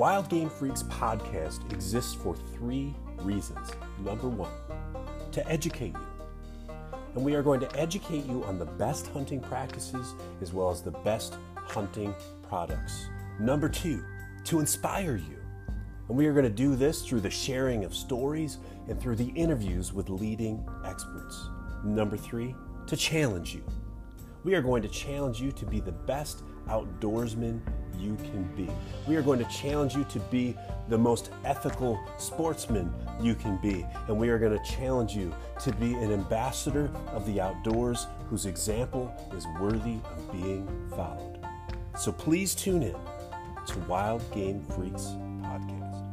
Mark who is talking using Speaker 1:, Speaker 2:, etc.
Speaker 1: Wild Game Freaks podcast exists for three reasons. Number one, to educate you. And we are going to educate you on the best hunting practices as well as the best hunting products. Number two, to inspire you. And we are going to do this through the sharing of stories and through the interviews with leading experts. Number three, to challenge you. We are going to challenge you to be the best outdoorsman you can be. We are going to challenge you to be the most ethical sportsman you can be. And we are going to challenge you to be an ambassador of the outdoors whose example is worthy of being followed. So please tune in to Wild Game Freaks podcast.